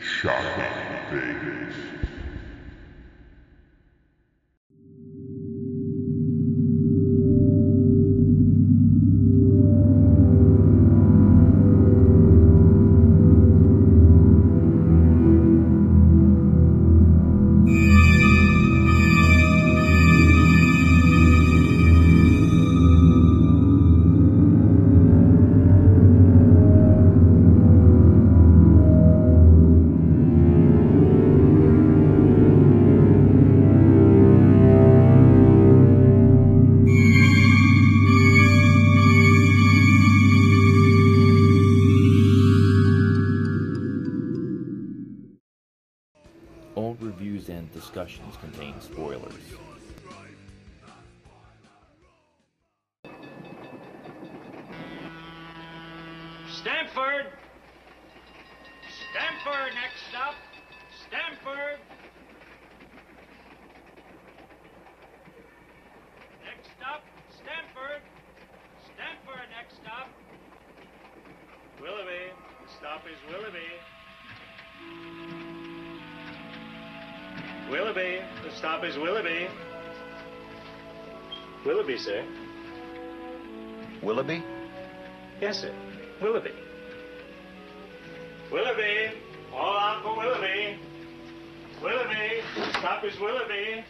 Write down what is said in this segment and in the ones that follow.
Shocking things. Stop is Willoughby.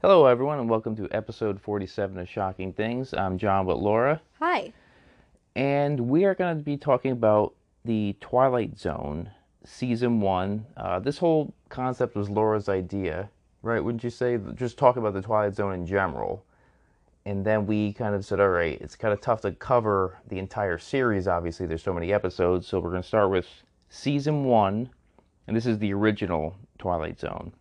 Hello, everyone, and welcome to episode 47 of Shocking Things. I'm John with Laura, Hi. And we are going to be talking about the Twilight Zone season one. Uh, this whole concept was Laura's idea, right? Wouldn't you say? Just talk about the Twilight Zone in general. And then we kind of said, all right, it's kind of tough to cover the entire series. Obviously, there's so many episodes, so we're going to start with season one, and this is the original Twilight Zone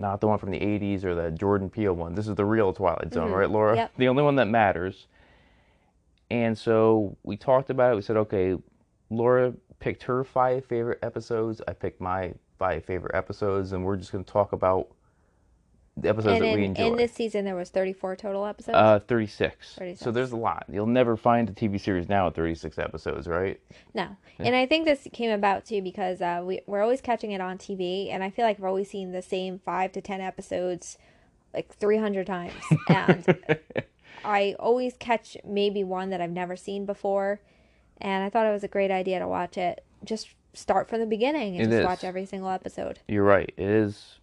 not the one from the 80s or the Jordan Peele one. This is the real Twilight Zone, right, Laura? Yep. The only one that matters. And so we talked about it. We said, okay, Laura picked her five favorite episodes. I picked my five favorite episodes, and we're just going to talk about the episodes and that we in, enjoy. in this season, there was 34 total episodes. uh, 36. So there's a lot. You'll never find a TV series now with 36 episodes, right? no. And I think this came about too because uh, we, we're always catching it on TV, and I feel like we're always seeing the same five to 10 episodes like 300 times. And I always catch maybe one that I've never seen before. And I thought it was a great idea to watch it. Just start from the beginning and It just is. watch every single episode. You're right. It is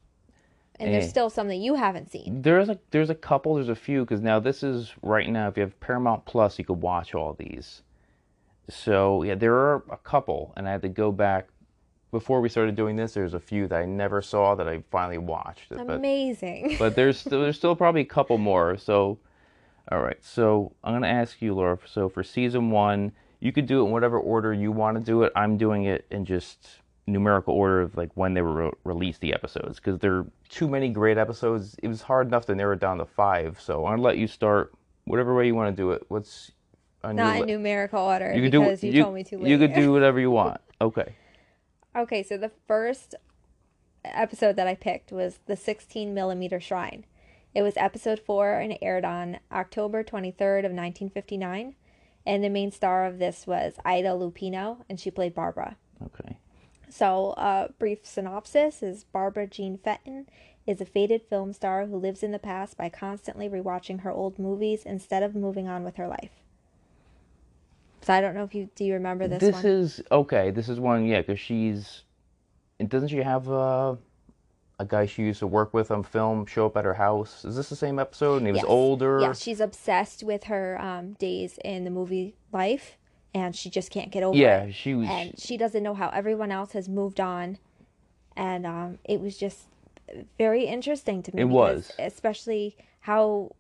And Eh. there's still some that you haven't seen. There's a there's a couple, there's a few because now this is right now. If you have Paramount Plus, you could watch all these. So yeah, there are a couple, and I had to go back before we started doing this. There's a few that I never saw that I finally watched. But Amazing. but there's still, there's still probably a couple more. So all right, so I'm gonna ask you, Laura. So for season one, you could do it in whatever order you want to do it. I'm doing it in just numerical order of like when they were re- released the episodes because there are too many great episodes. It was hard enough to narrow it down to five. So I'm gonna let you start whatever way you want to do it. What's on Not in numerical order you could do because you, you, told me to. you could do whatever you want. Okay. Okay, so the first episode that I picked was the 16 millimeter shrine. It was episode four and it aired on October 23rd of 1959. And the main star of this was Ida Lupino, and she played Barbara. Okay. So, uh, brief synopsis is Barbara Jean Fenton is a faded film star who lives in the past by constantly rewatching her old movies instead of moving on with her life. So I don't know if you do you remember this, This one? is okay. This is one, yeah, because she's. Doesn't she have uh, a guy she used to work with on film show up at her house? Is this the same episode? And he was older. Yeah, she's obsessed with her um, days in the movie life, and she just can't get over Yeah, it. she was. And she doesn't know how everyone else has moved on, and um, it was just very interesting to me. It was. especially how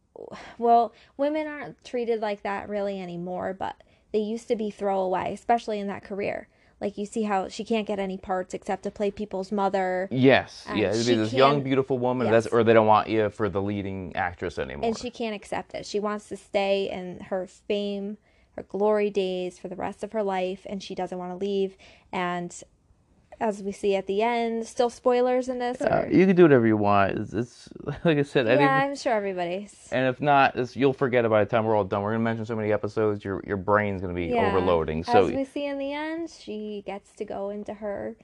well women aren't treated like that really anymore, but they used to be throwaway, especially in that career. Like you see how she can't get any parts except to play people's mother. Yes, And yeah, it'd be this young, beautiful woman, Yes. that's, or they don't want you for the leading actress anymore. and she can't accept it. She wants to stay in her fame, her glory days for the rest of her life, and she doesn't want to leave. And as we see at the end, still spoilers in this. Or, you can do whatever you want. It's, it's like I said. I yeah, think, I'm sure everybody's. and if not, it's, you'll forget it by the time we're all done. We're gonna mention so many episodes, your your brain's gonna be Yeah. overloading. So as we see in the end, she gets to go into her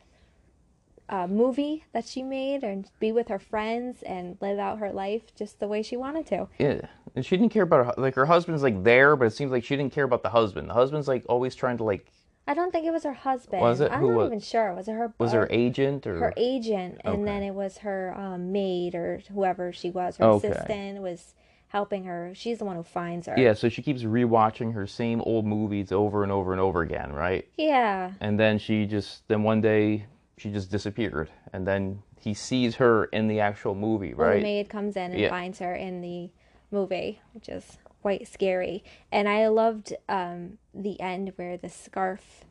uh, movie that she made and be with her friends and live out her life just the way she wanted to. yeah, and she didn't care about her, like her husband's like there, but it seems like she didn't care about the husband. The husband's like always trying to like I don't think it was her husband. Was it? I'm Who not was- even sure. Was it her? was her agent or her agent, and Okay. then it was her um, maid or whoever she was, her Okay. assistant was helping her. She's the one who finds her. yeah. So she keeps rewatching her same old movies over and over and over again, right? Yeah. and then she just then one day she just disappeared and then he sees her in the actual movie Well, the right maid comes in and Yeah. finds her in the movie, which is quite scary. And I loved um, the end where the scarf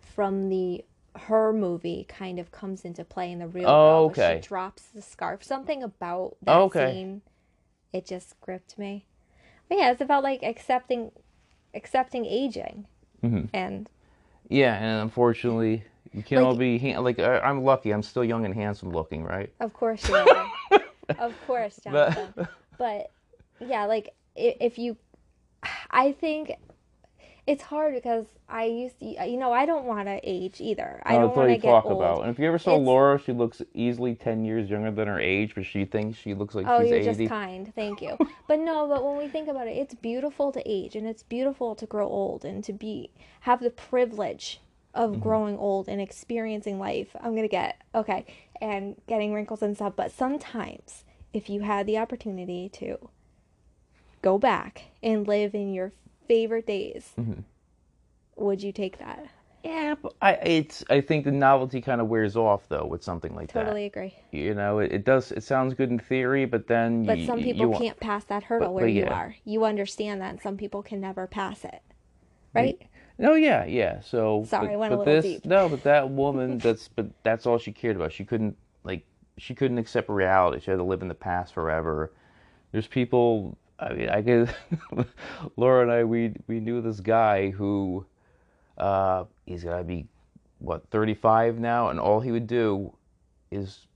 from the her movie kind of comes into play in the real Oh, world. okay. She drops the scarf. Something about that Oh, okay. scene, it just gripped me. But yeah, it's about like accepting, accepting aging, Mm-hmm. and yeah and unfortunately you can't all be ha- like i'm lucky i'm still young and handsome looking right Of course you are. of course, But- Jonathan. But, yeah, like if you, I think it's hard because I used to, you know, I don't want to age either. I don't want to get talk old. about and if you ever saw It's- laura she looks easily 10 years younger than her age but she thinks she looks like Oh, she's you're 80 just kind. Thank you. but no, but when we think about it, it's beautiful to age and it's beautiful to grow old and to be have the privilege of Mm-hmm. growing old and experiencing life. I'm going to get okay and getting wrinkles and stuff, but sometimes if you had the opportunity to go back and live in your favorite days, Mm-hmm. would you take that? yeah but i it's i think the novelty kind of wears off though with something like that. Totally agree. you know it, it does it sounds good in theory but then But you, some people want- can't pass that hurdle but- where but you yeah. are. You understand that and some people can never pass it. Right? No, yeah, yeah. So Sorry, but, I went a little this, deep. No, but that woman, that's but that's all she cared about. She couldn't like she couldn't accept reality. She had to live in the past forever. There's people. I mean, I guess Laura and I we we knew this guy who uh, he's gotta be what 35 now, and all he would do is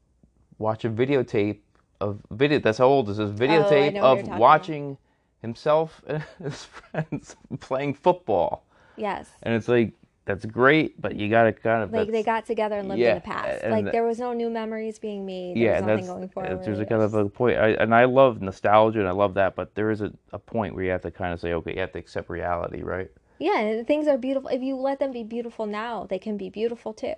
watch a videotape of video. That's how old this is. Videotape Oh, what you're of talking about. watching himself and his friends playing football. Yes. And it's like that's great, but you gotta kind of Like they got together and lived yeah, in the past. like the- there was no new memories being made. There yeah, was and nothing going uh, forward. there's a kind of a point, I, and I love nostalgia and I love that, but there is a, a point where you have to kind of say, okay, you have to accept reality, right? yeah, things are beautiful. If you let them be beautiful now, they can be beautiful too.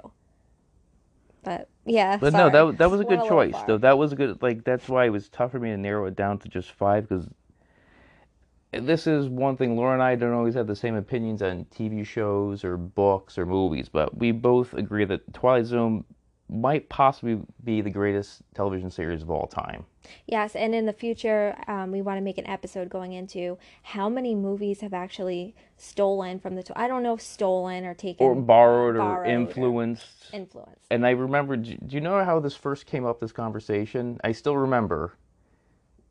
But yeah, But sorry. no, that that was a good choice, though. That was a good like that's why it was tough for me to narrow it down to just five because this is one thing. Laura and I don't always have the same opinions on TV shows or books or movies, but we both agree that Twilight Zone might possibly be the greatest television series of all time. Yes, and in the future, um, we want to make an episode going into how many movies have actually stolen from the. Tw- I don't know if stolen or taken Or borrowed, or borrowed influenced. influenced. And I remember, do do you know how this first came up, this conversation? I still remember.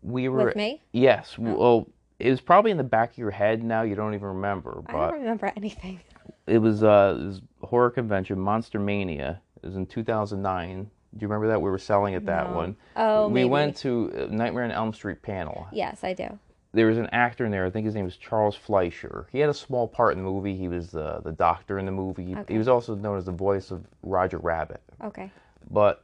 We were. With me? Yes. Well, it was probably in the back of your head now. You don't even remember. but I don't remember anything. it was, uh, it was horror convention, Monster Mania. It was in 2009. Do you remember that? We were selling at that No. one. Oh, we maybe. went to uh, Nightmare on Elm Street panel. Yes, I do. There was an actor in there. I think his name was Charles Fleischer. He had a small part in the movie. He was the the doctor in the movie. Okay. He was also known as the voice of Roger Rabbit. Okay. but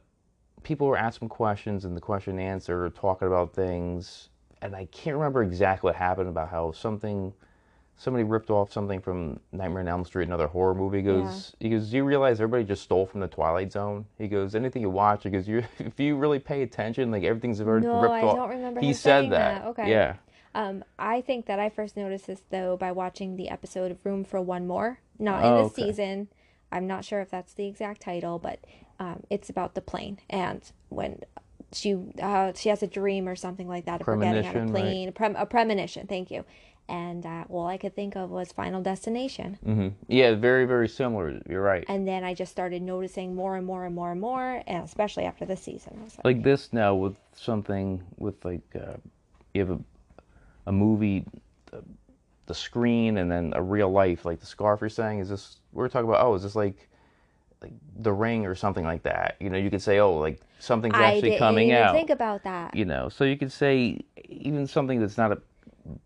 people were asking questions and the question and answer talking about things and i can't remember exactly what happened about how something somebody ripped off something from nightmare on elm street another horror movie he goes he goes do you realize everybody just stole from the twilight zone he goes anything you watch he goes you if you really pay attention like everything's already No, ripped I off don't remember he said that, that. Okay. yeah Um, I think that I first noticed this though by watching the episode of Room for One More. Not Oh, in the okay. season. I'm not sure if that's the exact title, but um, it's about the plane and when she uh, she has a dream or something like that of her getting on a Premonition, right? plane, a, prem- a premonition. Thank you. and uh, all I could think of was Final Destination. hmm Yeah, very very similar. You're right. And then I just started noticing more and more and more and more, and especially after this season. Like, like this now with something with like uh, you have a, a movie the, the screen and then a real life like the scarf you're saying is this we're talking about oh is this like like the ring or something like that you know you could say oh like something's I actually didn't coming even out think about that. you know so you could say even something that's not a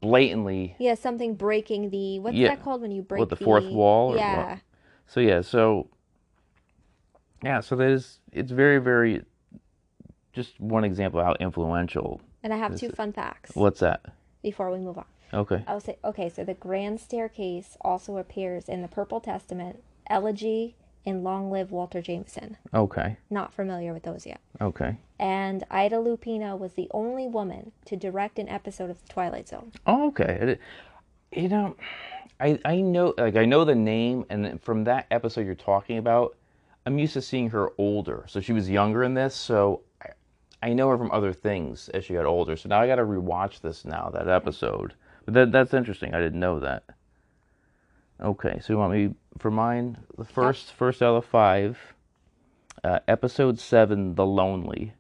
blatantly Yeah, something breaking the what's Yeah. that called when you break What, the fourth wall what? Yeah, so yeah so yeah so there's it's very very just one example of how influential and I have two fun facts what's that before we move on. okay I'll say okay. So the grand staircase also appears in the Purple Testament, Elegy, and Long Live Walter Jameson. okay Not familiar with those yet. okay And Ida Lupino was the only woman to direct an episode of The Twilight Zone. Oh, okay. You know, I I know like I know the name, and from that episode you're talking about, I'm used to seeing her older. So she was younger in this, so I, I know her from other things as she got older. So now I got to rewatch this now that episode. But that that's interesting. I didn't know that. Okay, so you want me for mine? The first first out of five, uh, episode seven, "The Lonely."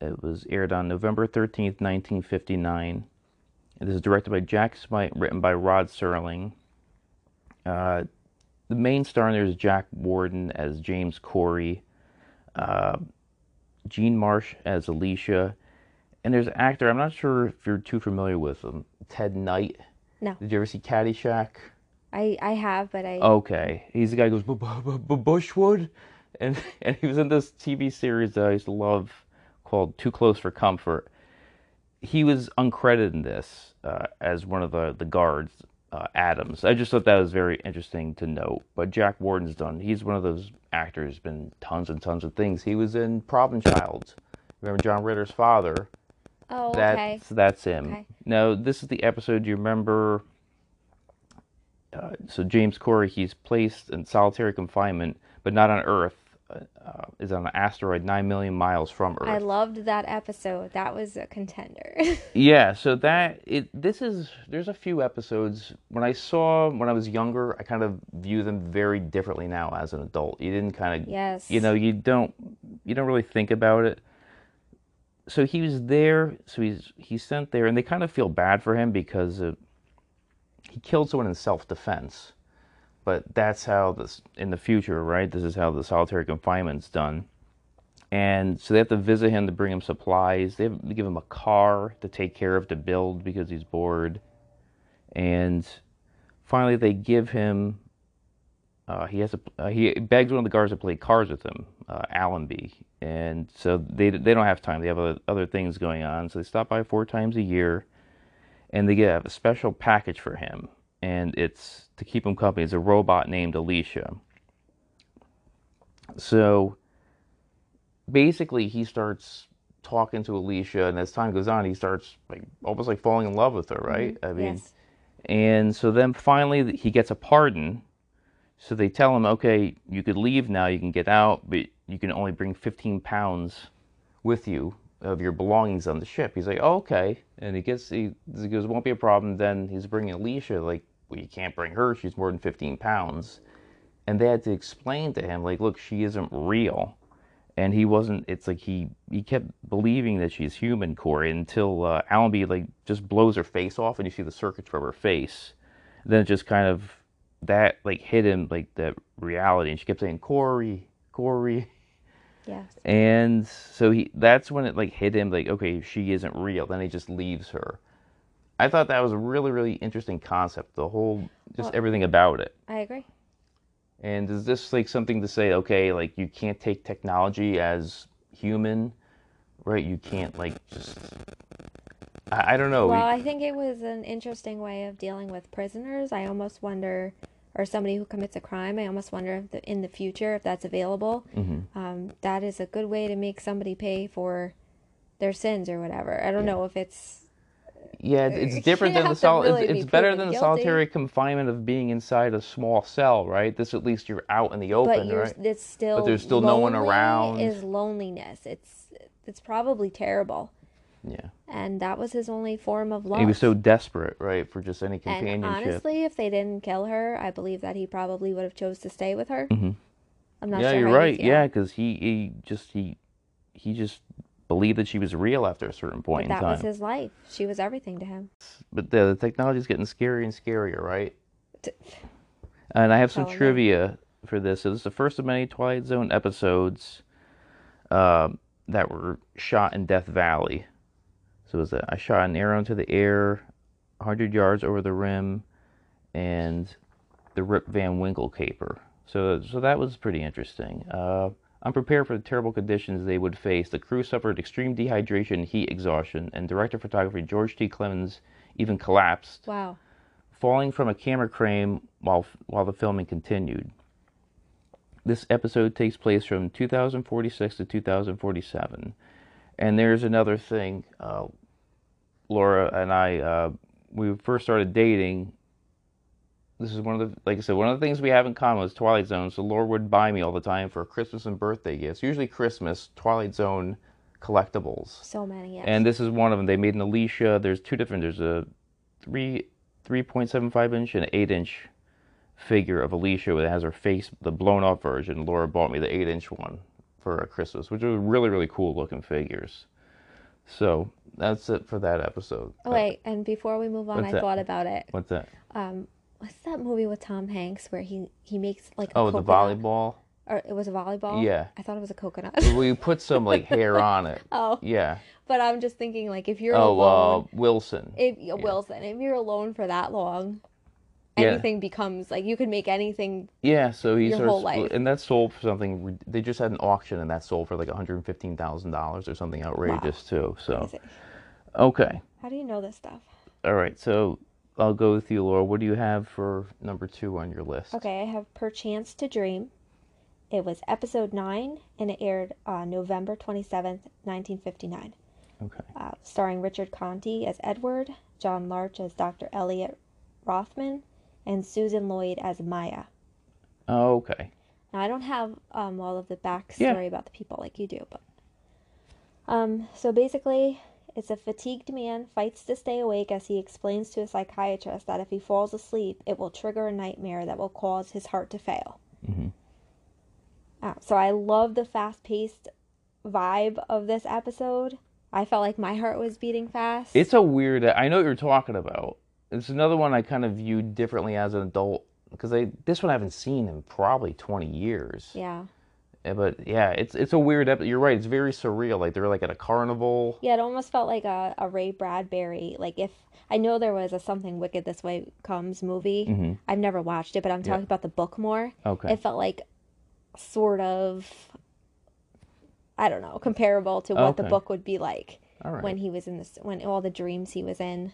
It was aired on November thirteenth, nineteen fifty nine. It is directed by Jack Smight, written by Rod Serling. Uh, the main star in there is Jack Warden as James Corey, uh, Jean Marsh as Alicia, and there's an actor. I'm not sure if you're too familiar with him, Ted Knight. No. Did you ever see Caddyshack? I I have, but I Okay, he's the guy who goes "Bu- bu- bu- Bushwood, and and he was in this TV series that I used to love called Too Close for Comfort. He was uncredited in this uh, as one of the the guards, uh, Adams. I just thought that was very interesting to note. But Jack Warden's done. He's one of those actors. Been tons and tons of things. He was in Problem Child. Remember John Ritter's father? oh That's okay. that's him. Okay. No, this is the episode. You remember? Uh, so James Corey, he's placed in solitary confinement, but not on Earth. Uh, uh, is on an asteroid nine million miles from Earth. I loved that episode. That was a contender. Yeah, so that it this is there's a few episodes when I saw when I was younger, I kind of view them very differently now as an adult. You didn't kind of yes. you know, you don't you don't really think about it. So he was there, so he's he's sent there and they kind of feel bad for him because uh, he killed someone in self-defense. But that's how this in the future, right? This is how the solitary confinement's done and so they have to visit him to bring him supplies. They have give him a car to take care of to build because he's bored. And finally, they give him. Uh, he has to. Uh, he begs one of the guards to play cards with him, uh, Allenby, and so they they don't have time. They have other, other things going on, so they stop by four times a year, and they get a special package for him, and it's to keep him company. It's a robot named Alicia. So basically he starts talking to Alicia, and as time goes on, he starts like almost like falling in love with her, right? Mm-hmm. I mean, yes. and so then finally he gets a pardon. So they tell him, okay, you could leave now, you can get out, but you can only bring 15 pounds with you of your belongings on the ship. He's like, oh, okay, and he gets he, he goes, won't be a problem. Then he's bringing Alicia, like, well, you can't bring her; she's more than 15 pounds. And they had to explain to him, like, look, she isn't real and he wasn't it's like he he kept believing that she's human corey until uh, allenby like just blows her face off and you see the circuits from her face then it just kind of that like hit him like that reality and she kept saying corey corey Yes. and so he that's when it like hit him like okay she isn't real then he just leaves her i thought that was a really really interesting concept the whole just Well- everything about it I agree. and is this like something to say, okay, like you can't take technology as human, right? You can't like just. I, I don't know. Well, I think it was an interesting way of dealing with prisoners. I almost wonder, or somebody who commits a crime, I almost wonder if the, in the future if that's available. Mhm. Um, that is a good way to make somebody pay for their sins or whatever. I don't know if it's yeah, it's different than the sol. really it's be better than the guilty. solitary confinement of being inside a small cell, right? This at least you're out in the but open, you're right? it's still there's still no one around. Is loneliness? It's it's probably terrible. Yeah. and that was his only form of love. He was so desperate, right, for just any companionship. and honestly, if they didn't kill her, I believe that he probably would have chose to stay with her. Mhm. I'm not yeah, sure. you're how you right. Yeah, because he, he just he he just believed that she was real after a certain point But in that time. was his life. She was everything to him. But the, the technology's getting scarier and scarier, right? T- And I have some Telling me. trivia for this. So this is the first of many Twilight Zone episodes um, that were shot in Death Valley. So it was a, I shot an arrow into the air, 100 yards over the rim, and the Rip Van Winkle caper. So so that was pretty interesting. Uh, unprepared for the terrible conditions they would face, the crew suffered extreme dehydration and heat exhaustion, and director of photography George T. Clemens even collapsed Wow. falling from a camera crane while while the filming continued. This episode takes place from 2046 to 2047, and there's another thing. Uh, Laura and I, uh, we first started dating. This is one of the, like I said, one of the things we have in common is Twilight Zone. So Laura would buy me all the time for Christmas and birthday gifts. Usually Christmas, Twilight Zone collectibles. So many. Yes. And this is one of them. They made an Alicia. There's two different. There's a three, three point seven five inch and eight inch figure of Alicia that has her face, the blown off version. Laura bought me the eight inch one for a Christmas, which are really really cool looking figures. So that's it for that episode. oh wait, and before we move on, What's I that? thought about it. What's that? Um, what's that movie with Tom Hanks where he he makes like a Oh, the coconut- volleyball. Or it was a volleyball. Yeah. I thought it was a coconut. we put some like hair on it. oh, Yeah. but I'm just thinking like if you're Oh, alone, uh, Wilson. if Wilson, if you're alone for that long, Yeah. anything becomes like you can make anything. Yeah, so he Your starts, whole life. and that sold for something. They just had an auction, and that sold for like one hundred fifteen thousand dollars or something outrageous too. So okay, How do you know this stuff? all right. So I'll go with you, Laura. What do you have for number two on your list? Okay, I have Perchance to Dream. It was episode nine, and it aired uh, November twenty seventh, nineteen fifty nine. Okay. uh, starring Richard Conte as Edward, John Larch as Dr. Elliot Rothman, and Susan Lloyd as Maya. Oh, okay. Now, I don't have um, all of the backstory Yeah. about the people like you do, but um, so basically, it's a fatigued man fights to stay awake as he explains to a psychiatrist that if he falls asleep, it will trigger a nightmare that will cause his heart to fail. Mhm. Uh, so I love the fast-paced vibe of this episode. I felt like my heart was beating fast. It's a weird. I know what you're talking about. It's another one I kind of viewed differently as an adult because I this one I haven't seen in probably twenty years. yeah. Eh, But yeah, it's it's a weird. ep- You're right. It's very surreal. Like they're like at a carnival. Yeah, it almost felt like a, a Ray Bradbury. Like if I know there was a Something Wicked This Way Comes movie. Mhm. I've never watched it, but I'm Yeah. talking about the book more. Okay. It felt like sort of I don't know, comparable to what the book would be like All right. when he was in this when all the dreams he was in.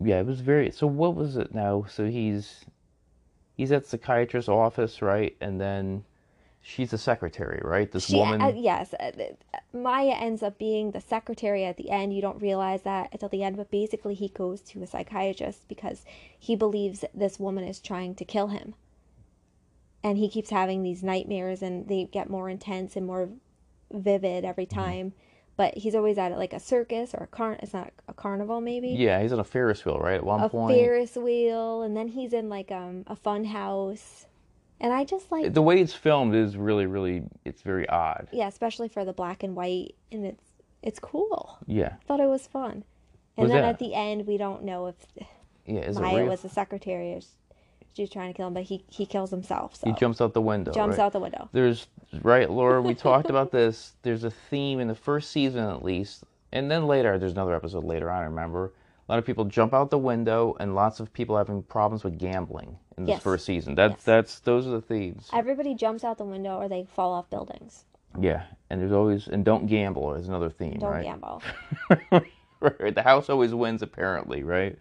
Yeah, it was very. So what was it now? So he's he's at psychiatrist's office, right? And then she's the secretary, right? This She, woman. uh, yes, uh, Maya ends up being the secretary at the end. You don't realize that until the end, but basically he goes to a psychiatrist because he believes this woman is trying to kill him. And he keeps having these nightmares and they get more intense and more vivid every Mm-hmm. But he's always at like a circus or a car it's not a carnival maybe. yeah, he's on a Ferris wheel, right? At one A point. Ferris wheel and then he's in like um a fun house. And I just like The way it's filmed is really, really. It's very odd. yeah, especially for the black and white, and it's it's cool. Yeah, I thought it was fun. And Was then that- at the end, we don't know if yeah. Is Maya was the secretary or s- she was trying to kill him, but he he kills himself. So He jumps out the window. jumps right? out the window. There's right, Laura. We talked about this. There's a theme in the first season, at least, and then later. There's another episode later. I remember. A lot of people jump out the window, and lots of people having problems with gambling in this Yes. first season. That's Yes. that's those are the themes. Everybody jumps out the window or they fall off buildings. Yeah, and there's always and don't gamble is another theme, Don't right? gamble. right. The house always wins, apparently, right?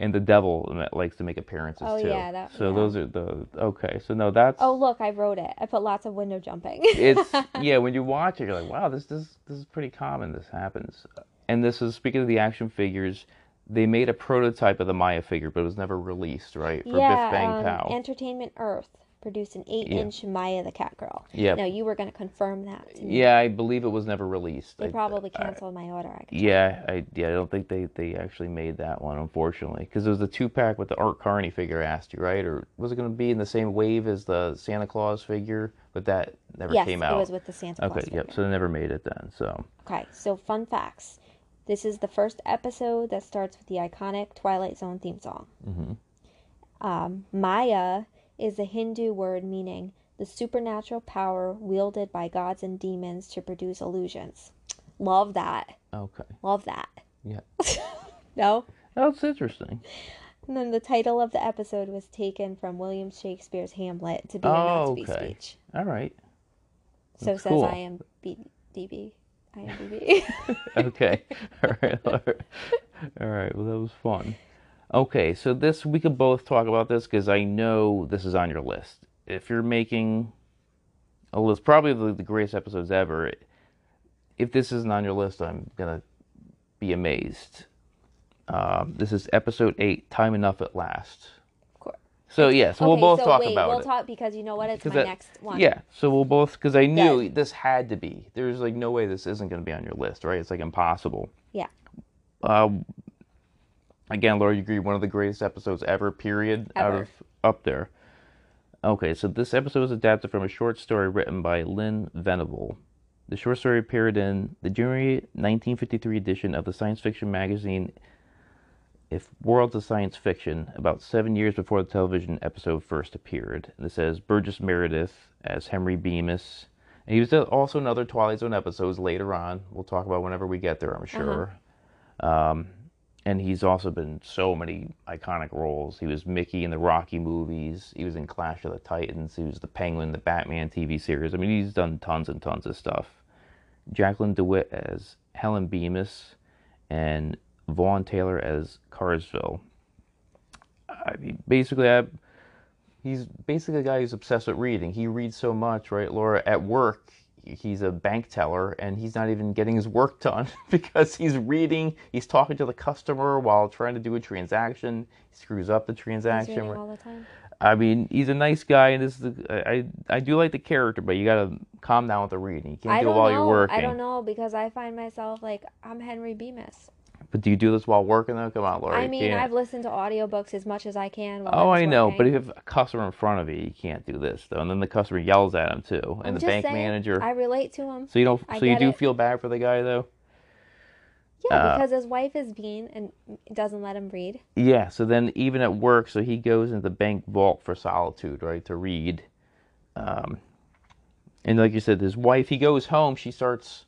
And the devil that likes to make appearances Oh, too. yeah, that- so yeah. those are the okay. So no, that's Oh look, I wrote it. I put lots of window jumping. it's yeah. When you watch it, you're like, wow, this this this is pretty common. This happens. And this is speaking of the action figures. They made a prototype of the Maya figure, but it was never released, right? For yeah, Biff Bang um, Pow. Entertainment Earth produced an eight-inch Maya the Cat Girl. Yeah. Now you were going to confirm that. To me. Yeah, I believe it was never released. They I- probably I- canceled my order. I Yeah, I yeah, I don't think they they actually made that one, unfortunately, because it was the two pack with the Art Carney figure. I asked you right, or was it going to be in the same wave as the Santa Claus figure? But that never yes, came it out. was with the Santa Claus. okay, yep. So they never made it then. So Okay, so fun facts. This is the first episode that starts with the iconic Twilight Zone theme song. Um, Maya is a Hindu word meaning the supernatural power wielded by gods and demons to produce illusions. Love that. okay, Love that. yeah, No? that's interesting. And then the title of the episode was taken from William Shakespeare's Hamlet to be a Oh, Gatsby okay. speech. All right, So That's says cool. I am B- DB. IMDb. okay, all right, all right, all right. Well, that was fun. Okay, so this we could both talk about this because I know this is on your list. If you're making a list, probably the, the greatest episodes ever. If this isn't on your list, I'm gonna be amazed. Um, this is episode eight, time enough at last. of course. So yeah, so we'll okay, both so talk wait, about we'll it. talk because you know what? It's my that- next one. Yeah, so we'll both because I knew this had to be. There's like no way this isn't going to be on your list, right? It's like impossible. Yeah. Uh, again, Laura, you agree one of the greatest episodes ever. Period. Out of up there. Okay, so this episode was adapted from a short story written by Lynn Venable. The short story appeared in the January 1953 edition of the science fiction magazine If Worlds of Science Fiction, about seven years before the television episode first appeared. And it says Burgess Meredith as Henry Bemis. And he was also in other Twilight Zone episodes later on. We'll talk about whenever we get there, I'm sure. Um, and he's also been so many iconic roles. He was Mickey in the Rocky movies. He was in Clash of the Titans. He was the Penguin in the Batman TV series. I mean, he's done tons and tons of stuff. Jacqueline deWit as Helen Bemis, and Vaughn Taylor as Carsville. I mean, basically, I, he's basically a guy who's obsessed with reading. He reads so much, right, Laura? At work, he's a bank teller, and he's not even getting his work done because he's reading. He's talking to the customer while trying to do a transaction. He screws up the transaction. all the time. I mean, he's a nice guy, and this is the, I I do like the character, but you gotta calm down with the reading. You can't I do it don't while know. you're working. I don't know because I find myself like I'm Henry Bemis. But do you do this while working though? Come on, Lori. I mean. I've listened to audiobooks as much as I can. While Oh, I, I know, working. but if you have a customer in front of you, you can't do this though, and then the customer yells at him too, and I'm the just bank saying, manager. I relate to him. So you don't. I so you do it. feel bad for the guy though. Yeah, Uh, because his wife is mean and doesn't let him read. Yeah. So then, even at work, so he goes into the bank vault for solitude, right, to read. Um, and like you said, his wife. He goes home. She starts.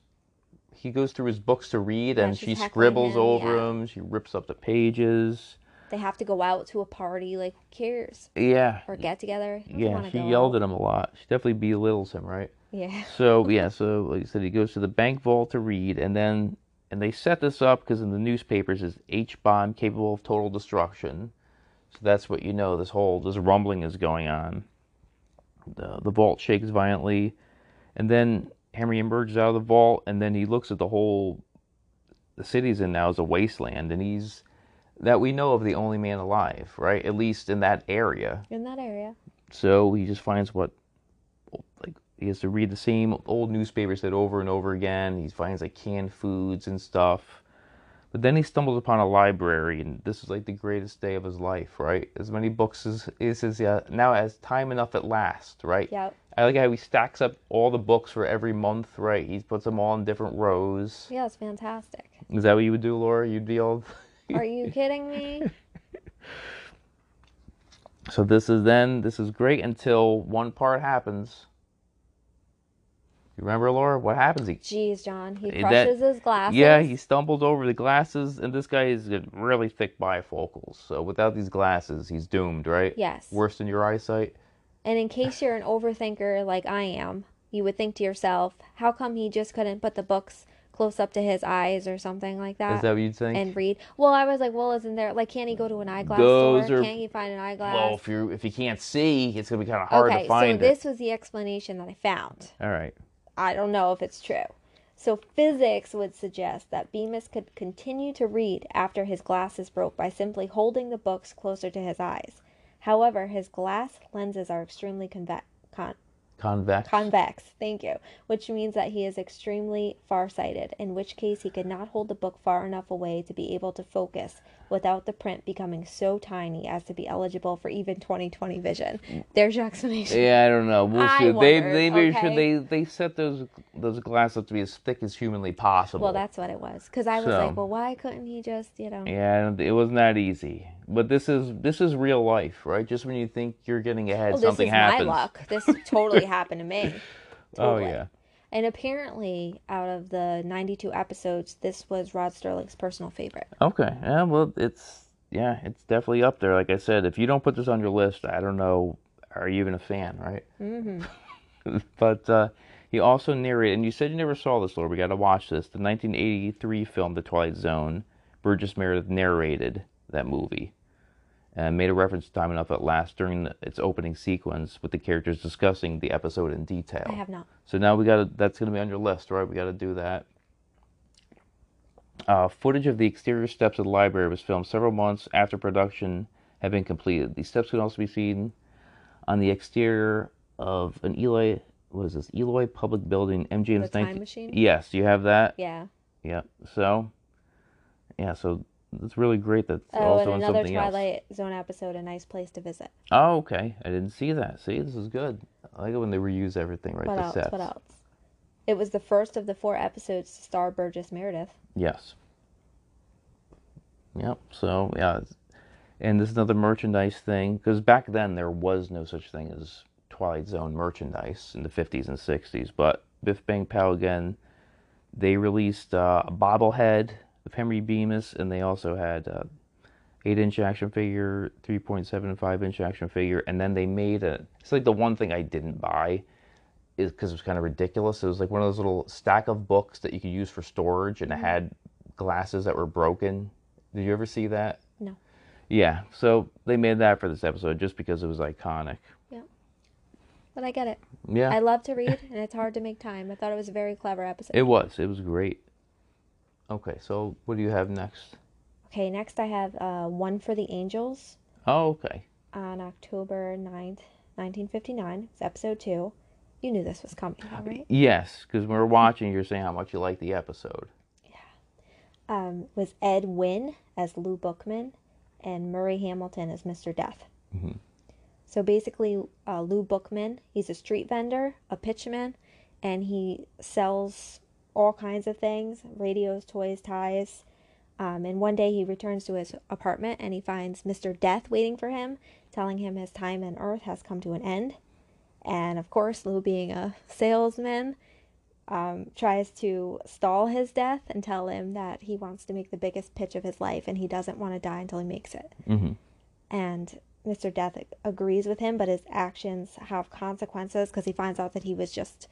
He goes through his books to read, Yeah, and she scribbles him, over yeah. them. She rips up the pages. They have to go out to a party. Like, who cares? Yeah. Or get together. Yeah. She yelled out? at him a lot. She definitely belittles him, right? Yeah. So yeah, so like I said, he goes to the bank vault to read, and then and they set this up because in the newspapers is H bomb capable of total destruction. So that's what you know. This whole this rumbling is going on. The the vault shakes violently, and then Henry emerges out of the vault, and then he looks at the whole the city's in now as a wasteland, and he's that we know of the only man alive, right? At least in that area. In that area. So he just finds what, like, he has to read the same old newspapers that over and over again. He finds like canned foods and stuff. But then he stumbles upon a library, and this is like the greatest day of his life, right? As many books as is his uh, now as time enough at last, right? Yep. I like how he stacks up all the books for every month, right? He puts them all in different rows. Yeah, it's fantastic. Is that what you would do, Laura? You'd be all. Are you kidding me? So this is then this is great until one part happens. You remember, Laura? What happens? He Jeez, John. He That- crushes his glasses. Yeah, he stumbles over the glasses, and this guy is really thick bifocals. So without these glasses, he's doomed, right? Yes. Worse than your eyesight. And in case you're an overthinker like I am, you would think to yourself, how come he just couldn't put the books close up to his eyes or something like that? Is that what you'd think? and read. Well, I was like, well, isn't there like can't he go to an eyeglass Those store? are- Can't he find an eyeglass? well, if you if you can't see, it's gonna be kind of hard okay, to find so it. this was the explanation that I found. All right. I don't know if it's true. So physics would suggest that Bemis could continue to read after his glasses broke by simply holding the books closer to his eyes. However, his glass lenses are extremely convex. Con- Convex. convex, thank you, which means that he is extremely farsighted, in which case he could not hold the book far enough away to be able to focus without the print becoming so tiny as to be eligible for even 2020 vision. There's your explanation. yeah, I don't know. We'll I see. They wondered, they made sure they they set those those glasses up to be as thick as humanly possible. Well, that's what it was. Because I was So- like, well, why couldn't he just, you know? Yeah, it wasn't that easy. But this is this is real life, right? Just when you think you're getting ahead, Well, this something is happens. my luck. This totally happened to me. Oh yeah. And apparently, out of the 92 episodes, this was Rod Serling's personal favorite. Okay. Yeah. Well, it's yeah, it's definitely up there. Like I said, if you don't put this on your list, I don't know, are you even a fan, right? Mm-hmm. but uh, he also narrated, and you said you never saw this, Lord. We got to watch this. The 1983 film, The Twilight Zone. Burgess Meredith narrated that movie and made a reference to Time Enough at Last during the, its opening sequence with the characters discussing the episode in detail. I have not. So now we got to that's going to be on your list, right? We got to do that. Uh, footage of the exterior steps of the library was filmed several months after production had been completed. These steps can also be seen on the exterior of an Eloi, what is this? Eloi Public Building, MGM's The time 19 machine? Yes, you have that. Yeah. Yeah. So, yeah. So it's really great that Oh, also and another something else. Twilight Zone episode, A Nice Place to Visit. Oh, okay. I didn't see that. See, this is good. I like it when they reuse everything, right? What the else? sets. What else? It was the first of the four episodes to star Burgess Meredith. Yes. Yep. So yeah, and this is another merchandise thing because back then there was no such thing as Twilight Zone merchandise in the 50s and 60s. But Biff Bang Pow again, they released uh, a bobblehead of Henry Bemis, and they also had uh, a eight-inch action figure, 3.75 inch action figure, and then they made a. It's like the one thing I didn't buy is because it was kind of ridiculous. It was like one of those little stack of books that you could use for storage, and it had mm-hmm. glasses that were broken. Did you ever see that? No. Yeah, so they made that for this episode just because it was iconic. Yeah. But I get it. Yeah, I love to read, and it's hard to make time. I thought it was a very clever episode. it was. It was great. Okay, so what do you have next? Okay, next I have uh, One for the Angels Oh, okay. on October 9th, 1959. It's episode two. You knew this was coming, right? Yes, because when we were watching, you're saying how much you liked the episode. Yeah. Um, was Ed Wynn as Lou Bookman and Murray Hamilton as Mr. Death. Mm-hmm. So basically, uh, Lou Bookman, he's a street vendor, a pitchman, and he sells all kinds of things radios, toys, ties. Um, and one day he returns to his apartment and he finds Mr. Death waiting for him, telling him his time on Earth has come to an end. And of course, Lou, being a salesman, um, tries to stall his death and tell him that he wants to make the biggest pitch of his life and he doesn't want to die until he makes it. hmm And Mr. Death agrees with him, but his actions have consequences because he finds out that he was just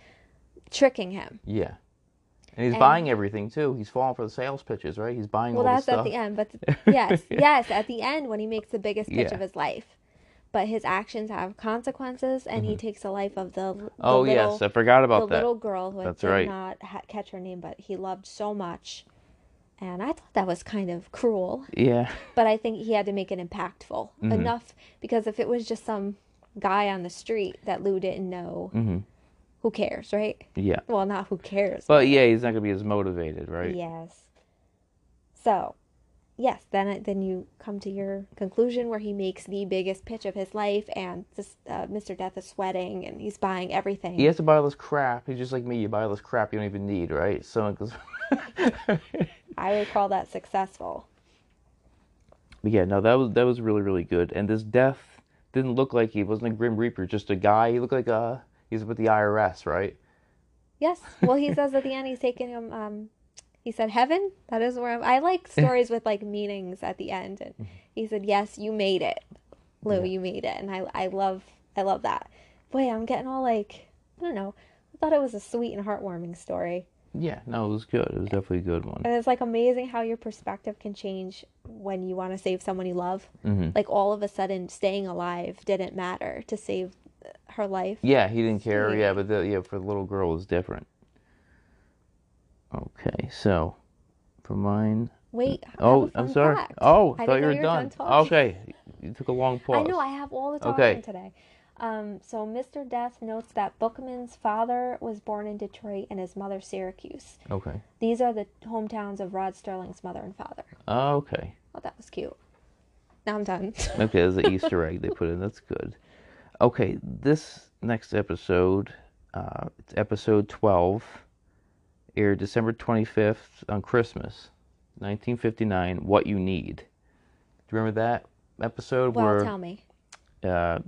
tricking him. Yeah. And he's And- buying everything too. He's falling for the sales pitches, right? He's buying Well, all that's the at the end, but yes, yes, at the end when he makes the biggest pitch Yeah. of his life. But his actions have consequences, and he takes the life of the, the Mm-hmm. Oh little, yes, I forgot the about that. little girl who I did right. not ha- catch her name, but he loved so much, and I thought that was kind of cruel. Yeah. But I think he had to make it impactful Mm-hmm. enough because if it was just some guy on the street that Lou didn't know, hmm who cares, right? Yeah. Well, not who cares. But yeah, he's not gonna be as motivated, right? Yes. So, yes, then it- then you come to your conclusion where he makes the biggest pitch of his life, and this uh, Mr. Death is sweating, and he's buying everything. He has to buy all this crap. He's just like me. You buy all this crap you don't even need, right? So I would call that successful. But yeah, no, that was that was really really good. And this death didn't look like he wasn't a Grim Reaper, just a guy. He looked like uh he's with the IRS, right? Yes. Well, he says at the end he's taking him. Um, he said heaven. That is where I'm, I like stories with like meanings at the end. And he said, "Yes, you made it, Lou. You made it." And I I love I love that. Boy, I'm getting all like I don't know. I thought it was a sweet and heartwarming story. Yeah, no, it was good. It was definitely a good one. And it's like amazing how your perspective can change when you want to save someone you love. hmm Like all of a sudden, staying alive didn't matter to save her life. Yeah, he didn't care. Sweet. Yeah, but the, yeah, for the little girl it was different. Okay, so for mine. Wait. Oh, I'm sorry. fact. Oh, I thought you were you were done. done okay, You took a long pause. I know I have all the talking Okay. today. Um, so Mr. Death notes that Bookman's father was born in Detroit and his mother Syracuse. Okay. These are the hometowns of Rod Serling's mother and father. Oh, okay. Oh, that was cute. Now I'm done. Okay, there's an Easter egg they put in. That's good. Okay, this next episode, uh, it's episode 12, aired December 25th on Christmas, 1959. What You Need. Do you remember that episode well, where tell me. uh,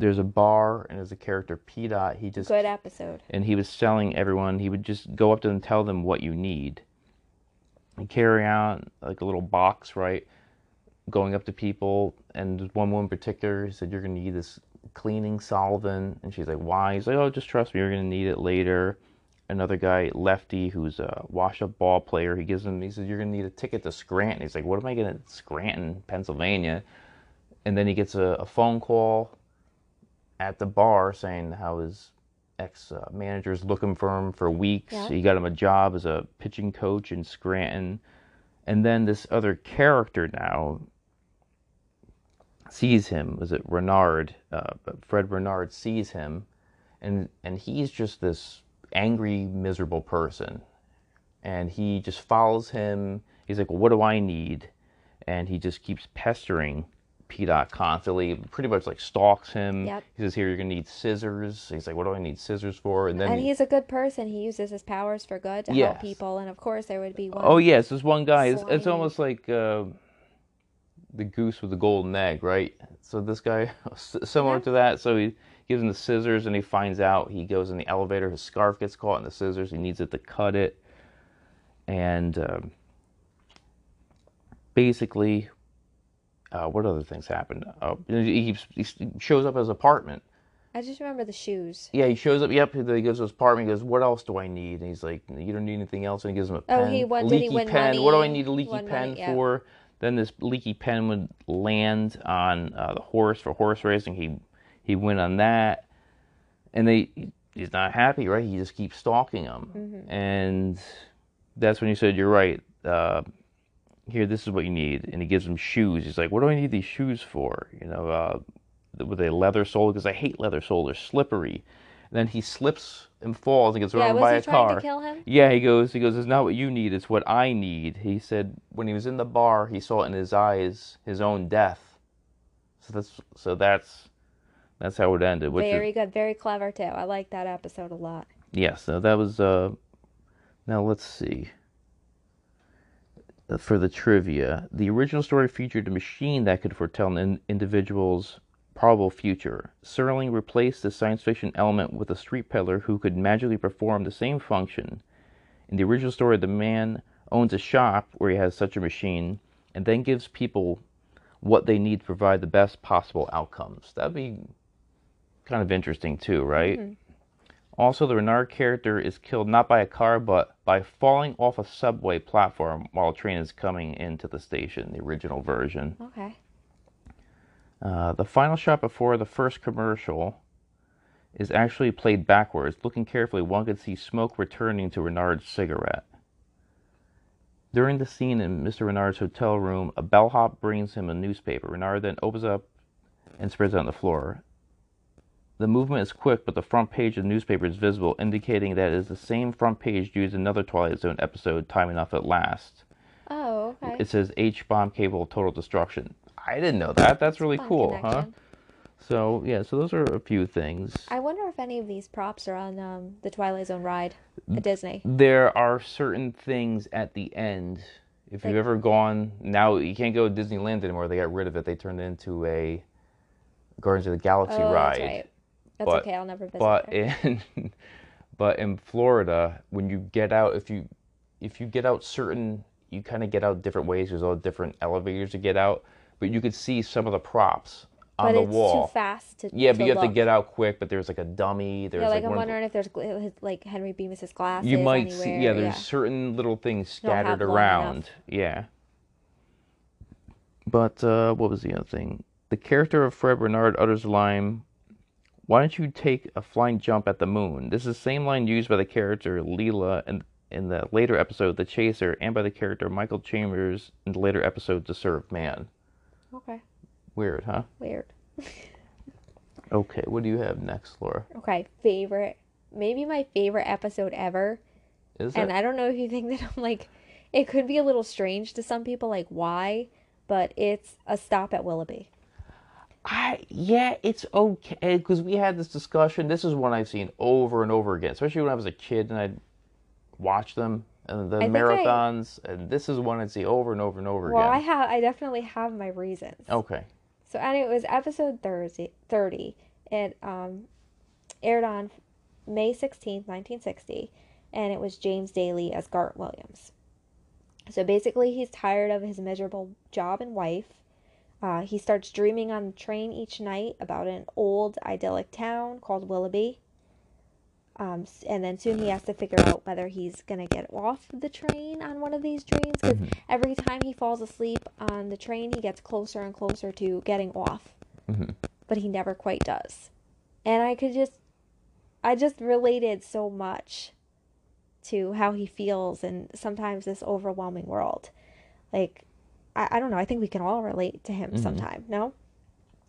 there's a bar and there's a character Pedott. He just Good episode. and he was selling everyone. He would just go up to them and tell them what you need, and carry out like a little box, right? Going up to people, and one woman in particular he said, "You're gonna need this cleaning solvent," and she's like, "Why?" He's like, "Oh, just trust me, you're gonna need it later." Another guy, Lefty, who's a wash-up ball player, he gives him. He says, "You're gonna need a ticket to Scranton." He's like, "What am I gonna Scranton, Pennsylvania?" And then he gets a, a phone call at the bar saying how his ex uh, manager's looking for him for weeks. Yeah. He got him a job as a pitching coach in Scranton. And then this other character now sees him. Was it Renard? Uh, Fred Renard sees him, and and he's just this angry, miserable person. And he just follows him. He's like, well, "What do I need?" And he just keeps pestering Pedott constantly. Pretty much like stalks him. Yep. He says, "Here, you're gonna need scissors." He's like, "What do I need scissors for?" And then And he's a good person. He uses his powers for good to Yes. help people. And of course, there would be one. Oh yes, this one guy. It's, it's almost like uh, the goose with the golden egg, right? So this guy, similar Yeah. to that. So he gives him the scissors, and he finds out. He goes in the elevator. His scarf gets caught in the scissors. He needs it to cut it, and um, basically, uh, what other things happened? Uh, he, keeps, he shows up at his apartment. I just remember the shoes. Yeah, he shows up. Yep, he goes to his apartment. He goes, "What else do I need?" And he's like, "You don't need anything else." And he gives him a Oh, pen. he did he leaky win pen. What do I need a leaky pen money, yeah. for? Then this leaky pen would land on uh, the horse for horse racing. He he win on that, and they he's not happy, right? He just keeps stalking him, Mm-hmm. and that's when you said, "You're right." Uh, here, this is what you need, and he gives him shoes. He's like, "What do I need these shoes for?" You know, uh, with a leather sole because I hate leather sole. They're slippery. Then he slips and falls and gets run Yeah, was by he a trying car. to kill him? Yeah, he goes. He goes. It's not what you need. It's what I need. He said when he was in the bar, he saw in his eyes his own death. So that's so that's that's how it ended. Which is- Very good. Very clever, too. I like that episode a lot. yeah, so that was uh now let's see. Uh, For the trivia, the original story featured a machine that could foretell an individual's probable future. Serling replaced the science fiction element with a street peddler who could magically perform the same function. In the original story, the man owns a shop where he has such a machine and then gives people what they need to provide the best possible outcomes. That'd be kind of interesting too, right? Mm-hmm. Also, the Renard character is killed not by a car, but by falling off a subway platform while a train is coming into the station, the original version. Okay. Uh, the final shot before the first commercial is actually played backwards. Looking carefully, one could see smoke returning to Renard's cigarette. During the scene in Mr. Renard's hotel room, a bellhop brings him a newspaper. Renard then opens up and spreads it on the floor. The movement is quick, but the front page of the newspaper is visible, indicating that it is the same front page used in another Twilight Zone episode, Time Enough at Last. Oh, okay. It says H bomb capable of total destruction. I didn't know that. That's really Fun cool, huh? So yeah, so those are a few things. I wonder if any of these props are on um, the Twilight Zone ride at Disney. There are certain things at the end. If you've ever gone now, you can't go to Disneyland anymore. They got rid of it. They turned it into a Guardians of the Galaxy Oh, ride. that's right. That's But- okay. I'll never visit But there. in but in Florida, when you get out, if you if you get out certain, you kind of get out different ways. There's all different elevators to get out, but you could see some of the props on but the it's wall. too fast to Yeah, but to you have to get out quick. But there's like a dummy. There's Yeah, like, like, I'm wondering if there's gl- like Henry Bemis's glasses. you might see. Yeah, there's certain little things scattered around. Yeah. But uh, what was the other thing? The character of Fred Renard utters the line, "Why don't you take a flying jump at the moon?" This is the same line used by the character Leila in, in the later episode The Chaser, and by the character Michael Chambers in the later episode To Serve Man. Okay. Weird, huh? Weird. Okay, what do you have next, Laura? Okay, favorite. Maybe my favorite episode ever. Is And? I don't know if you think that I'm like, it could be a little strange to some people, like why, but it's a stop at Willoughby. I yeah, it's okay because we had this discussion. This is one I've seen over and over again, especially when I was a kid and I'd watch them and the I- marathons. And this is one I'd see over and over and over again. Well, I have, I definitely have my reasons. okay, So anyway, it was episode 30. 30. It um, aired on May 16th, 1960, and it was James Daly as Gart Williams. So basically, he's tired of his miserable job and wife. Uh, he starts dreaming on the train each night about an old idyllic town called Willoughby. Um, and then soon he has to figure out whether he's going to get off the train on one of these dreams because every time he falls asleep on the train, he gets closer and closer to getting off. But he never quite does. And I could just, I just related so much to how he feels and sometimes this overwhelming world. Like, I, I don't know, I think we can all relate to him sometime, no?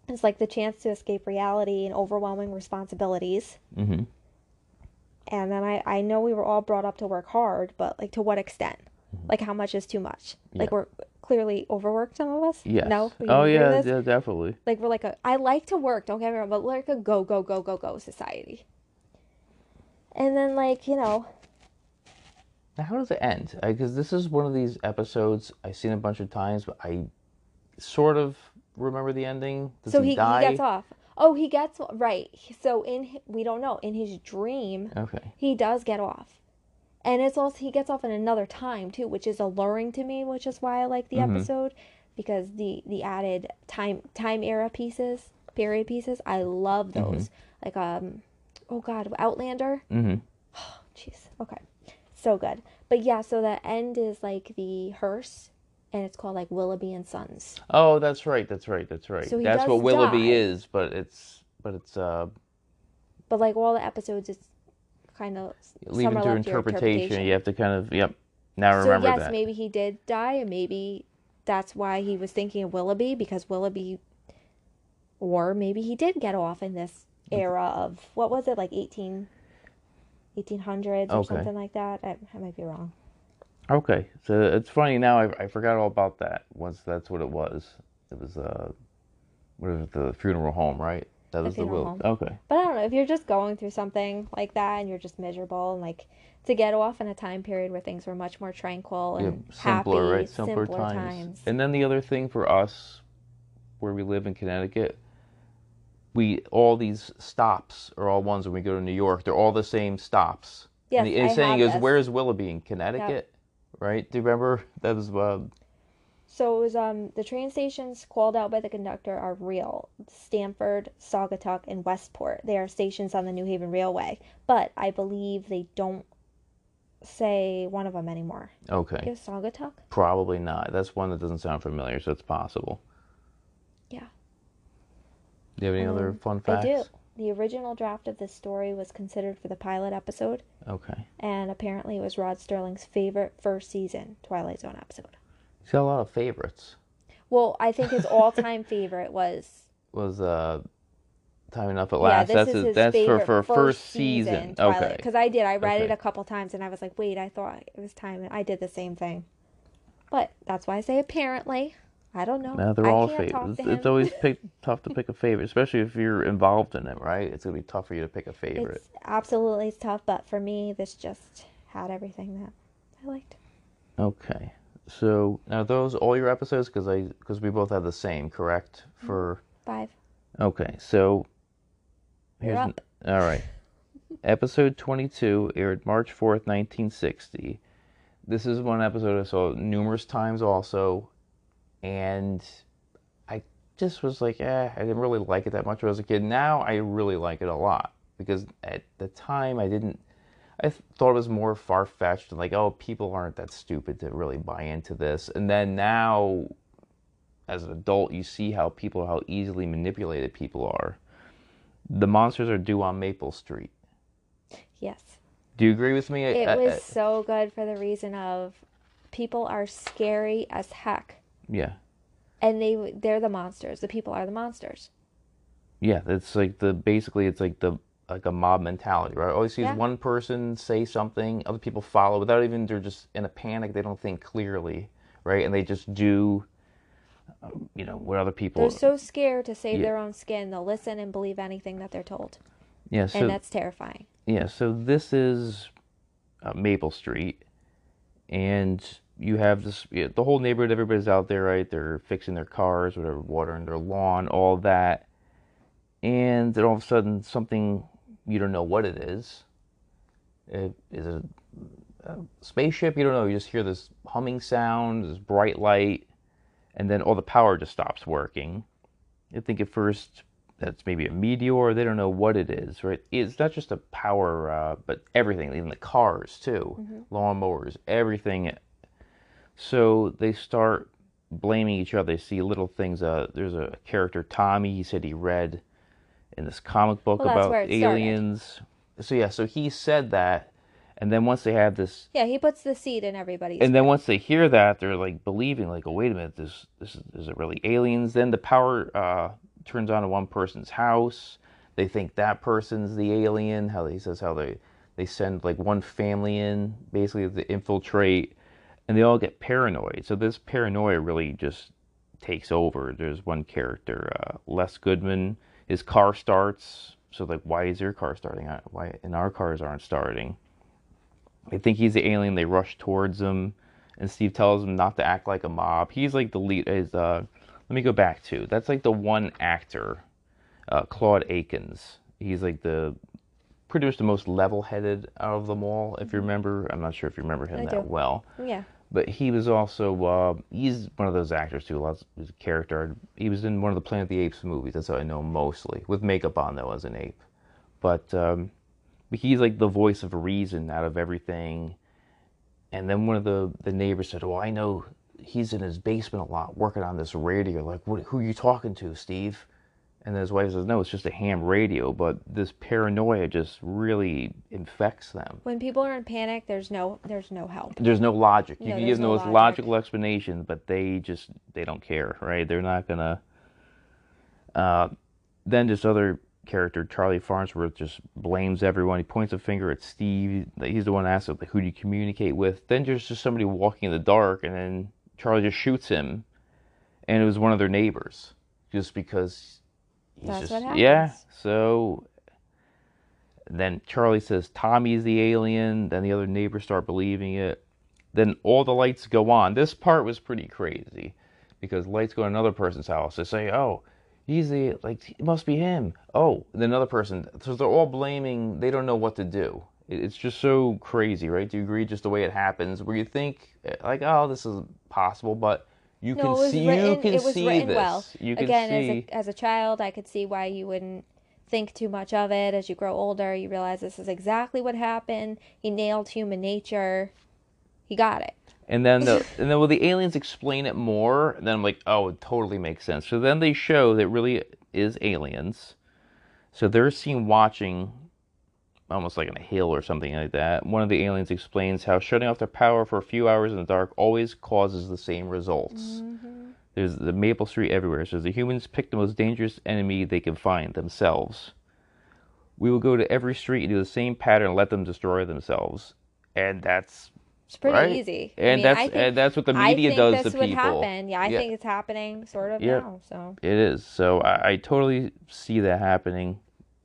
It's like the chance to escape reality and overwhelming responsibilities. hmm And then I, I know we were all brought up to work hard, but like to what extent? Like how much is too much? Like Mm-hmm. We're clearly overworked, some of us. yes. No. Oh yeah, yeah, definitely. Like we're like a. I like to work. Don't get me wrong, but like a go go go go go society. And then like you know, Now, how does it end? Because this is one of these episodes I've seen a bunch of times, but I sort of remember the ending. Does so he, he, he gets off. Oh, he gets right. So in we don't know in his dream Okay. he does get off. And it's also he gets off in another time too, which is alluring to me, which is why I like the Mm-hmm. episode because the the added time time era pieces, period pieces, I love those. Like um oh god, Outlander. Mm-hmm. Jeez. Okay. So good. But yeah, so the end is like the hearse and it's called like Willoughby and Sons. Oh, that's right. That's right. That's right. So he that's what Willoughby die. is, but it's but it's uh But like all the episodes it's kind of leaving to interpretation. You have to kind of yep. Now So remember yes, that. maybe he did die, and maybe that's why he was thinking of Willoughby because Willoughby, or maybe he did get off in this era of what was it like 18, 1800s or Okay. something like that. I, I might be wrong. Okay, so it's funny now. I, I forgot all about that. Once that's what it was. It was uh, what was it, the funeral home, right? That was the, funeral will. home. Okay. But I don't know if you're just going through something like that and you're just miserable and like to get off in a time period where things were much more tranquil Yeah, and simpler, happy, right? Simpler, times. times. And then the other thing for us, where we live in Connecticut, we all these stops are all ones when we go to New York. They're all the same stops. Yes, and the, and I saying is, this. "Where's Willoughby in Connecticut?" Right? Do you remember that was uh, So it was um the train stations called out by the conductor are real. Stamford, Saugatuck, and Westport. They are stations on the New Haven Railway. But I believe they don't say one of them anymore. okay? Is Saugatuck? Probably not. That's one that doesn't sound familiar, so it's possible. Yeah. Do you have any other fun Um, I facts? do. The original draft of this story was considered for the pilot episode, Okay. and apparently it was Rod Serling's favorite first season Twilight Zone episode. He's got a lot of favorites. Well, I think his all-time favorite was Was uh, time enough at last. yeah. This that's is his, that's for favorite for first season. Okay. Because I did, I read it a couple times, and I was like, wait, I thought it was time, I did the same thing. But that's why I say apparently. I don't know. Now they're I all can't favorites. It's, it's always pick, tough to pick a favorite, especially if you're involved in it, right? It's gonna be tough for you to pick a favorite. It's absolutely it's tough, but for me, this just had everything that I liked. Okay. So now those all your episodes because I because we both have the same, correct? Mm-hmm. For Five. okay, so You're here's up. all right. Episode 22 aired March 4th, 1960. This is one episode I saw numerous times also, and I just was like, eh, I didn't really like it that much when I was a kid. Now I really like it a lot because at the time I didn't. I th- thought it was more far fetched, and like, oh, people aren't that stupid to really buy into this. And then now, as an adult, you see how people, how easily manipulated people are. The monsters are due on Maple Street. Yes. Do you agree with me? It I- I- was so good for the reason of people are scary as heck. Yeah. and they they're the monsters. The people are the monsters. Yeah, it's like the basically it's like the like a mob mentality, right? Always sees Yeah. one person say something, other people follow without even they're just in a panic. They don't think clearly, right? And they just do, um, you know, what other people. They're so scared to save Yeah. their own skin. They'll listen and believe anything that they're told, yeah, so and that's terrifying. yeah, so this is uh, Maple Street, and you have this yeah, the whole neighborhood. Everybody's out there, right? They're fixing their cars, whatever, watering their lawn, all that, and then all of a sudden something you don't know what it is. It is a, a spaceship. You don't know. You just hear this humming sound, this bright light, and then all the power just stops working. You think at first that's maybe a meteor. They don't know what it is, right? It's not just a power, uh, but everything, even the cars too, lawnmowers, everything. So they start blaming each other. They see little things. Uh, there's a character, Tommy. He said he read in this comic book Well, about it started. aliens. So yeah, so he said that, and then once they have this Yeah, he puts the seed in everybody's. and then once they hear that, they're like believing, like, oh, wait a minute, this, this is, is it really aliens? Then the power uh, turns on in one person's house. They think that person's the alien. How he says how they they send like one family in basically to infiltrate, and they all get paranoid. So this paranoia really just takes over. There's one character, uh, Les Goodman. His car starts. So like, why is your car starting? Why and our cars aren't starting? They think he's the alien. They rush towards him, and Steve tells him not to act like a mob. He's like the lead. Is uh, let me go back to that's like the one actor, uh, Claude Akins. He's like the much the most level-headed out of them all. If you remember, I'm not sure if you remember him I that do. well, yeah, but he was also uh, he's one of those actors too. Lots he's a character. He was in one of the Planet of the Apes movies. That's how I know him mostly with makeup on though as an ape. But um, he's like the voice of reason out of everything. And then one of the, the neighbors said, "Oh, I know he's in his basement a lot working on this radio. Like, what, who are you talking to, Steve?" And his wife says, "No, it's just a ham radio." But this paranoia just really infects them. when people are in panic, there's no there's no help. There's no logic. You No, can give them no most logic. logical explanations, but they just they don't care, right? They're not gonna. Uh, then just other character Charlie Farnsworth just blames everyone. He points a finger at Steve. He's the one that asks, like, "Who do you communicate with?" Then there's just somebody walking in the dark, and then Charlie just shoots him, and it was one of their neighbors, just because. That's just, what Yeah. So then Charlie says Tommy's the alien. Then the other neighbors start believing it. Then all the lights go on. This part was pretty crazy because lights go to another person's house. They say, "Oh, he's the like it must be him." Oh, then another person. So they're all blaming. They don't know what to do. It's just so crazy, right? Do you agree? Just the way it happens, where you think like, "Oh, this is possible," but you No, can see. written. you can it was see written this. well. You can Again, see. as a as a child, I could see why you wouldn't think too much of it. As you grow older, you realize this is exactly what happened. He nailed human nature. He got it. And then the and then when the aliens explain it more, then I'm like, oh, it totally makes sense. So then they show that it really is aliens. So they're seen watching almost like on a hill or something like that. One of the aliens explains how shutting off their power for a few hours in the dark always causes the same results. Mm-hmm. There's the Maple Street everywhere. So the humans pick the most dangerous enemy they can find, themselves. We will go to every street and do the same pattern and let them destroy themselves. And that's It's pretty Right? easy. I And mean, that's I think, and that's what the I media think does this to would people. happen. Yeah, I Yeah. think it's happening sort of Yeah. now. So It is. So I, I totally see that happening.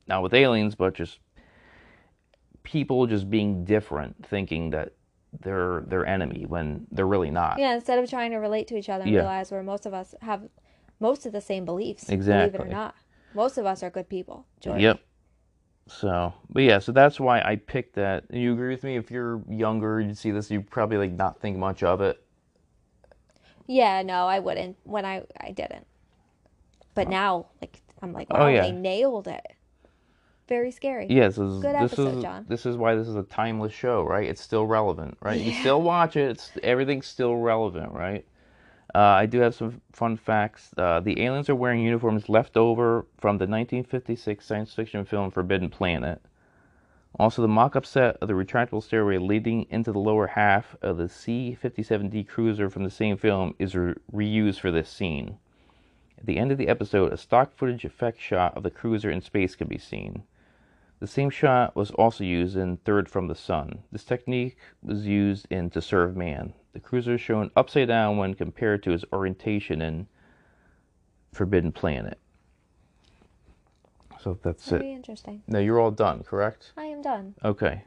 Not with aliens, but just people just being different, thinking that they're their enemy when they're really not. yeah, instead of trying to relate to each other and Yeah. realize where most of us have most of the same beliefs. Believe it or not, most of us are good people. Jordan. Yep. So, but yeah, so that's why I picked that. And you agree with me? If you're younger, you'd see this, you probably like not think much of it. Yeah, no, I wouldn't. When I I didn't. But oh. now, like, I'm like, Oh, yeah. they nailed it. Very scary. Yes, this is Good this episode, is John. this is why this is a timeless show, right? It's still relevant, right? You still watch it. It's everything's still relevant, right? Uh, I do have some fun facts. Uh, the aliens are wearing uniforms left over from the 1956 science fiction film Forbidden Planet. Also, the mock-up set of the retractable stairway leading into the lower half of the C-57D cruiser from the same film is re- reused for this scene. At the end of the episode, a stock footage effect shot of the cruiser in space can be seen. The same shot was also used in Third from the Sun. This technique was used in To Serve Man. The cruiser is shown upside down when compared to its orientation in Forbidden Planet. So that's it. Very it. interesting. Now you're all done, correct? I am done. Okay.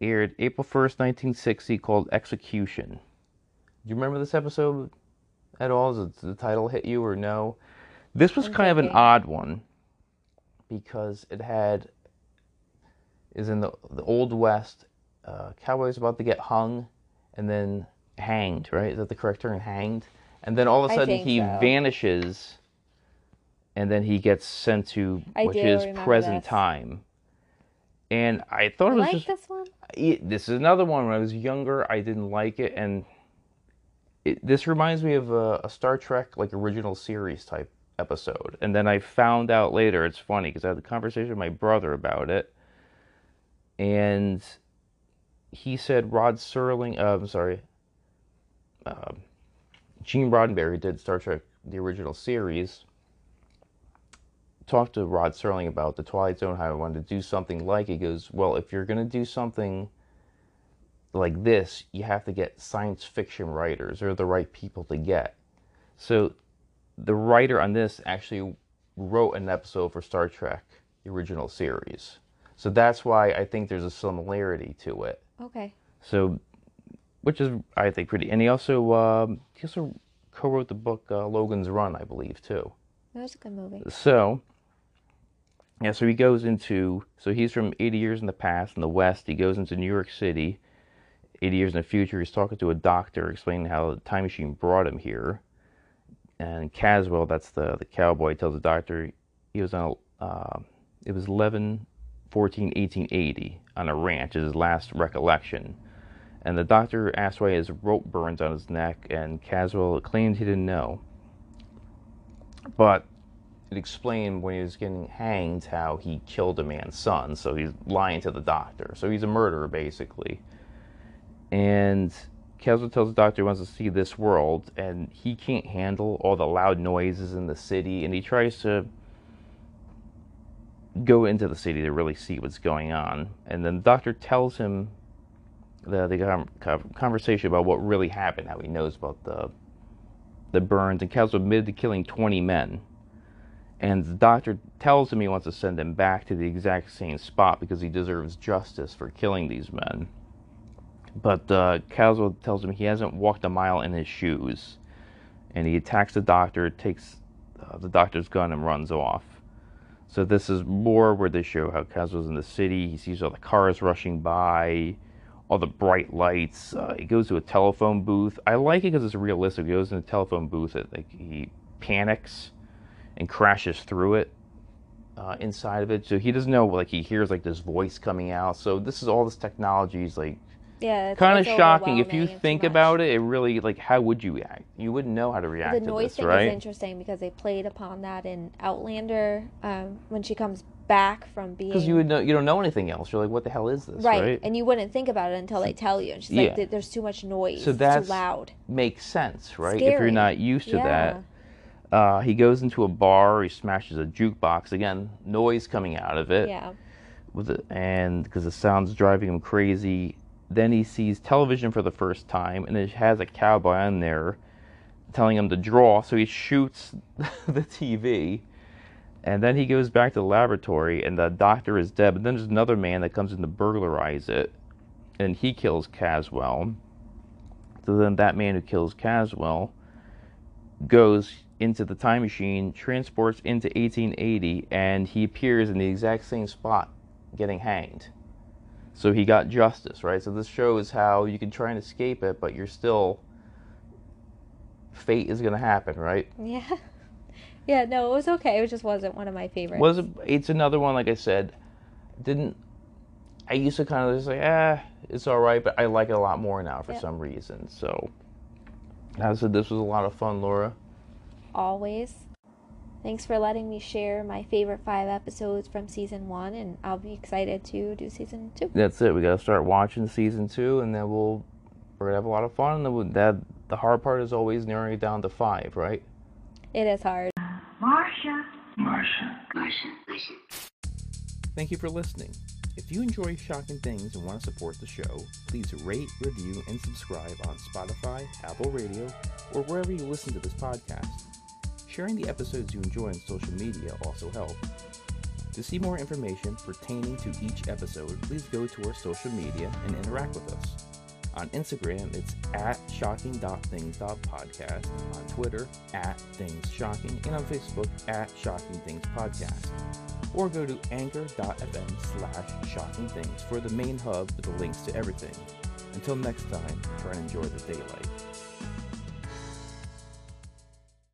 Aired April 1st, 1960, called Execution. Do you remember this episode at all? Does the title hit you or no? This was I'm kind of an odd one because it had is in the the old west. Uh, cowboys about to get hung and then hanged. Right? Is that the correct term? Hanged. And then all of a sudden he so. vanishes, and then he gets sent to I which is present this. time. And I thought I it was like just this one. it, this is another one. When I was younger, I didn't like it, and it, this reminds me of a, a Star Trek like original series type episode. And then I found out later. It's funny because I had a conversation with my brother about it, and he said Rod Serling. Uh, I'm sorry, um, Gene Roddenberry did Star Trek the original series. Talked to Rod Serling about the Twilight Zone, how I wanted to do something like it. He goes, Well, if you're going to do something like this, you have to get science fiction writers or the right people to get. So the writer on this actually wrote an episode for Star Trek, the original series. So that's why I think there's a similarity to it. Okay. So, which is I think pretty. And he also um, he also co-wrote the book uh, Logan's Run, I believe, too. That was a good movie. So, yeah, so he goes into, so he's from 80 years in the past in the West. He goes into New York City, 80 years in the future. He's talking to a doctor explaining how the time machine brought him here. And Caswell, that's the, the cowboy, tells the doctor he was on a, uh, it was 11, 14, 1880 on a ranch, is his last recollection. And the doctor asked why his rope burns on his neck, and Caswell claimed he didn't know. But it explained when he was getting hanged how he killed a man's son, so he's lying to the doctor. So he's a murderer, basically. And Caswell tells the doctor he wants to see this world, and he can't handle all the loud noises in the city, and he tries to go into the city to really see what's going on. And then the doctor tells him the, the con- con- conversation about what really happened, how he knows about the the burns, and Caswell admitted to killing 20 men. And the doctor tells him he wants to send him back to the exact same spot because he deserves justice for killing these men. But uh, Caswell tells him he hasn't walked a mile in his shoes. And he attacks the doctor, takes uh, the doctor's gun, and runs off. So this is more where they show how Caswell's in the city. He sees all the cars rushing by, all the bright lights. Uh, he goes to a telephone booth. I like it because it's realistic. He goes in a telephone booth. It, like he panics and crashes through it uh, inside of it. So he doesn't know. Like he hears like this voice coming out. So this is all this technology is like Yeah. Kind of shocking. If you think about it, it really like how would you react? You wouldn't know how to react the to noise this, thing right? is interesting because they played upon that in Outlander um, when she comes back from being Because you would know you don't know anything else. You're like, what the hell is this? right, Right? and you wouldn't think about it until they tell you. And she's Yeah. like, "There's too much noise. So that's- too loud." Makes sense, right? If you're not used to Yeah. that. Uh, he goes into a bar. He smashes a jukebox again. Noise coming out of it. Yeah. with it, and because the sound's driving him crazy. Then he sees television for the first time, and it has a cowboy on there telling him to draw. So he shoots the TV, and then he goes back to the laboratory, and the doctor is dead. But then there's another man that comes in to burglarize it, and he kills Caswell. So then that man who kills Caswell goes into the time machine, transports into 1880, and he appears in the exact same spot getting hanged. So he got justice, right? So this shows how you can try and escape it, but you're still fate is going to happen, right? Yeah. Yeah, no, it was okay. It just wasn't one of my favorites. Was it, it's another one like I said, didn't I used to kind of just like, ah, it's all right, but I like it a lot more now for Yep. some reason. So I said this was a lot of fun, Laura. always. Thanks for letting me share my favorite five episodes from season one, and I'll be excited to do season two. That's it. We got to start watching season two, and then we'll we're gonna have a lot of fun. And then we'll, that the hard part is always narrowing it down to five, right? It is hard. Marcia. Marcia. Marcia. Marcia. Thank you for listening. If you enjoy Shocking Things and want to support the show, please rate, review, and subscribe on Spotify, Apple Radio, or wherever you listen to this podcast. Sharing the episodes you enjoy on social media also helps. To see more information pertaining to each episode, please go to our social media and interact with us. On Instagram, it's at shocking.things.podcast, on Twitter, at Things Shocking, and on Facebook, at Shocking Things Podcast. Or go to anchor.fm slash shocking things for the main hub with the links to everything. Until next time, try and enjoy the daylight.